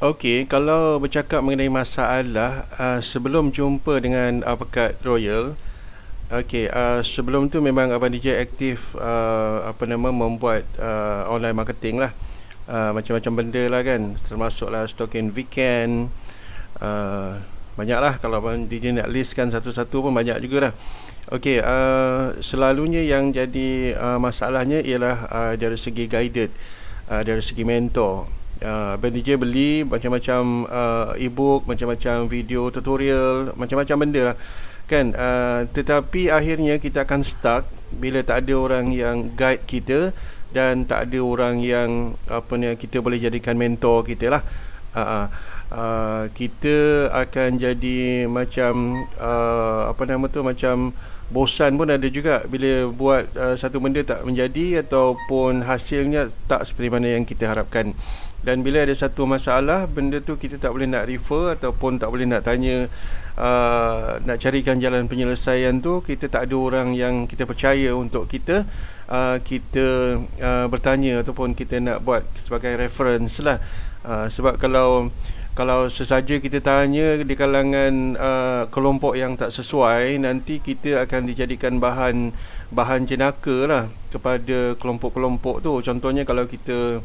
Okey, kalau bercakap mengenai masalah uh, sebelum jumpa dengan Pekat Royal, okey, uh, sebelum tu memang Abang DJ aktif uh, apa nama membuat uh, online marketing lah. Uh, macam-macam benda lah kan, termasuklah stock in weekend. Uh, banyaklah kalau Abang DJ nak listkan satu-satu pun banyak juga lah. Okey, uh, selalunya yang jadi uh, masalahnya ialah uh, dari segi guided, uh, dari segi mentor uh, Abang DJ beli macam-macam uh, e-book, macam-macam video tutorial, macam-macam benda lah. Kan? Uh, tetapi akhirnya kita akan stuck bila tak ada orang yang guide kita dan tak ada orang yang apa ni kita boleh jadikan mentor kita lah. Uh, uh, kita akan jadi macam uh, apa nama tu macam bosan pun ada juga bila buat uh, satu benda tak menjadi ataupun hasilnya tak seperti mana yang kita harapkan. Dan bila ada satu masalah benda tu kita tak boleh nak refer ataupun tak boleh nak tanya uh, nak carikan jalan penyelesaian tu kita tak ada orang yang kita percaya untuk kita uh, kita uh, bertanya ataupun kita nak buat sebagai reference lah. Uh, sebab kalau kalau sesaja kita tanya di kalangan uh, kelompok yang tak sesuai nanti kita akan dijadikan bahan bahan jenaka lah kepada kelompok-kelompok tu. Contohnya kalau kita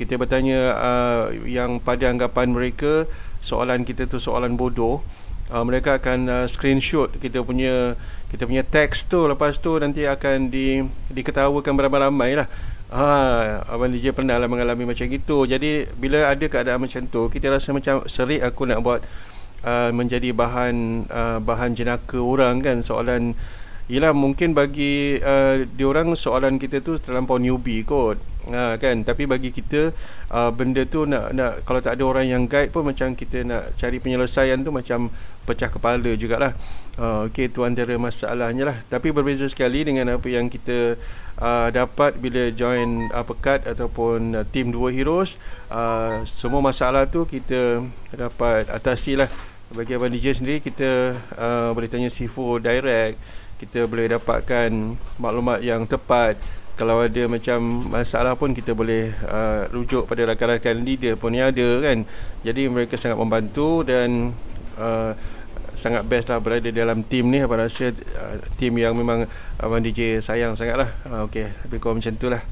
kita bertanya uh, yang pada anggapan mereka soalan kita tu soalan bodoh uh, mereka akan uh, screenshot kita punya kita punya teks tu. Lepas tu nanti akan di diketawakan beramai-ramai lah. Ha, Abang DJ pernah lah mengalami macam gitu. Jadi bila ada keadaan macam tu Kita rasa macam serik aku nak buat uh, Menjadi bahan uh, bahan jenaka orang kan. Soalan Yelah mungkin bagi uh, diorang soalan kita tu terlampau newbie kot ha, kan? Tapi bagi kita uh, benda tu nak nak kalau tak ada orang yang guide pun macam kita nak cari penyelesaian tu macam pecah kepala jugalah. Uh, okey tu antara masalahnya lah. Tapi berbeza sekali dengan apa yang kita uh, dapat bila join uh, pekat ataupun uh, team dua heroes uh, semua masalah tu kita dapat atasi lah. Bagi Abang DJ sendiri kita uh, boleh tanya Sifu direct. Kita boleh dapatkan maklumat yang tepat kalau ada macam masalah pun kita boleh uh, rujuk pada rakan-rakan leader pun yang ada kan. Jadi mereka sangat membantu dan uh, sangat best lah berada dalam tim ni. Apa rasa uh, tim yang memang Abang DJ sayang sangat lah uh, ok lebih kurang macam tu lah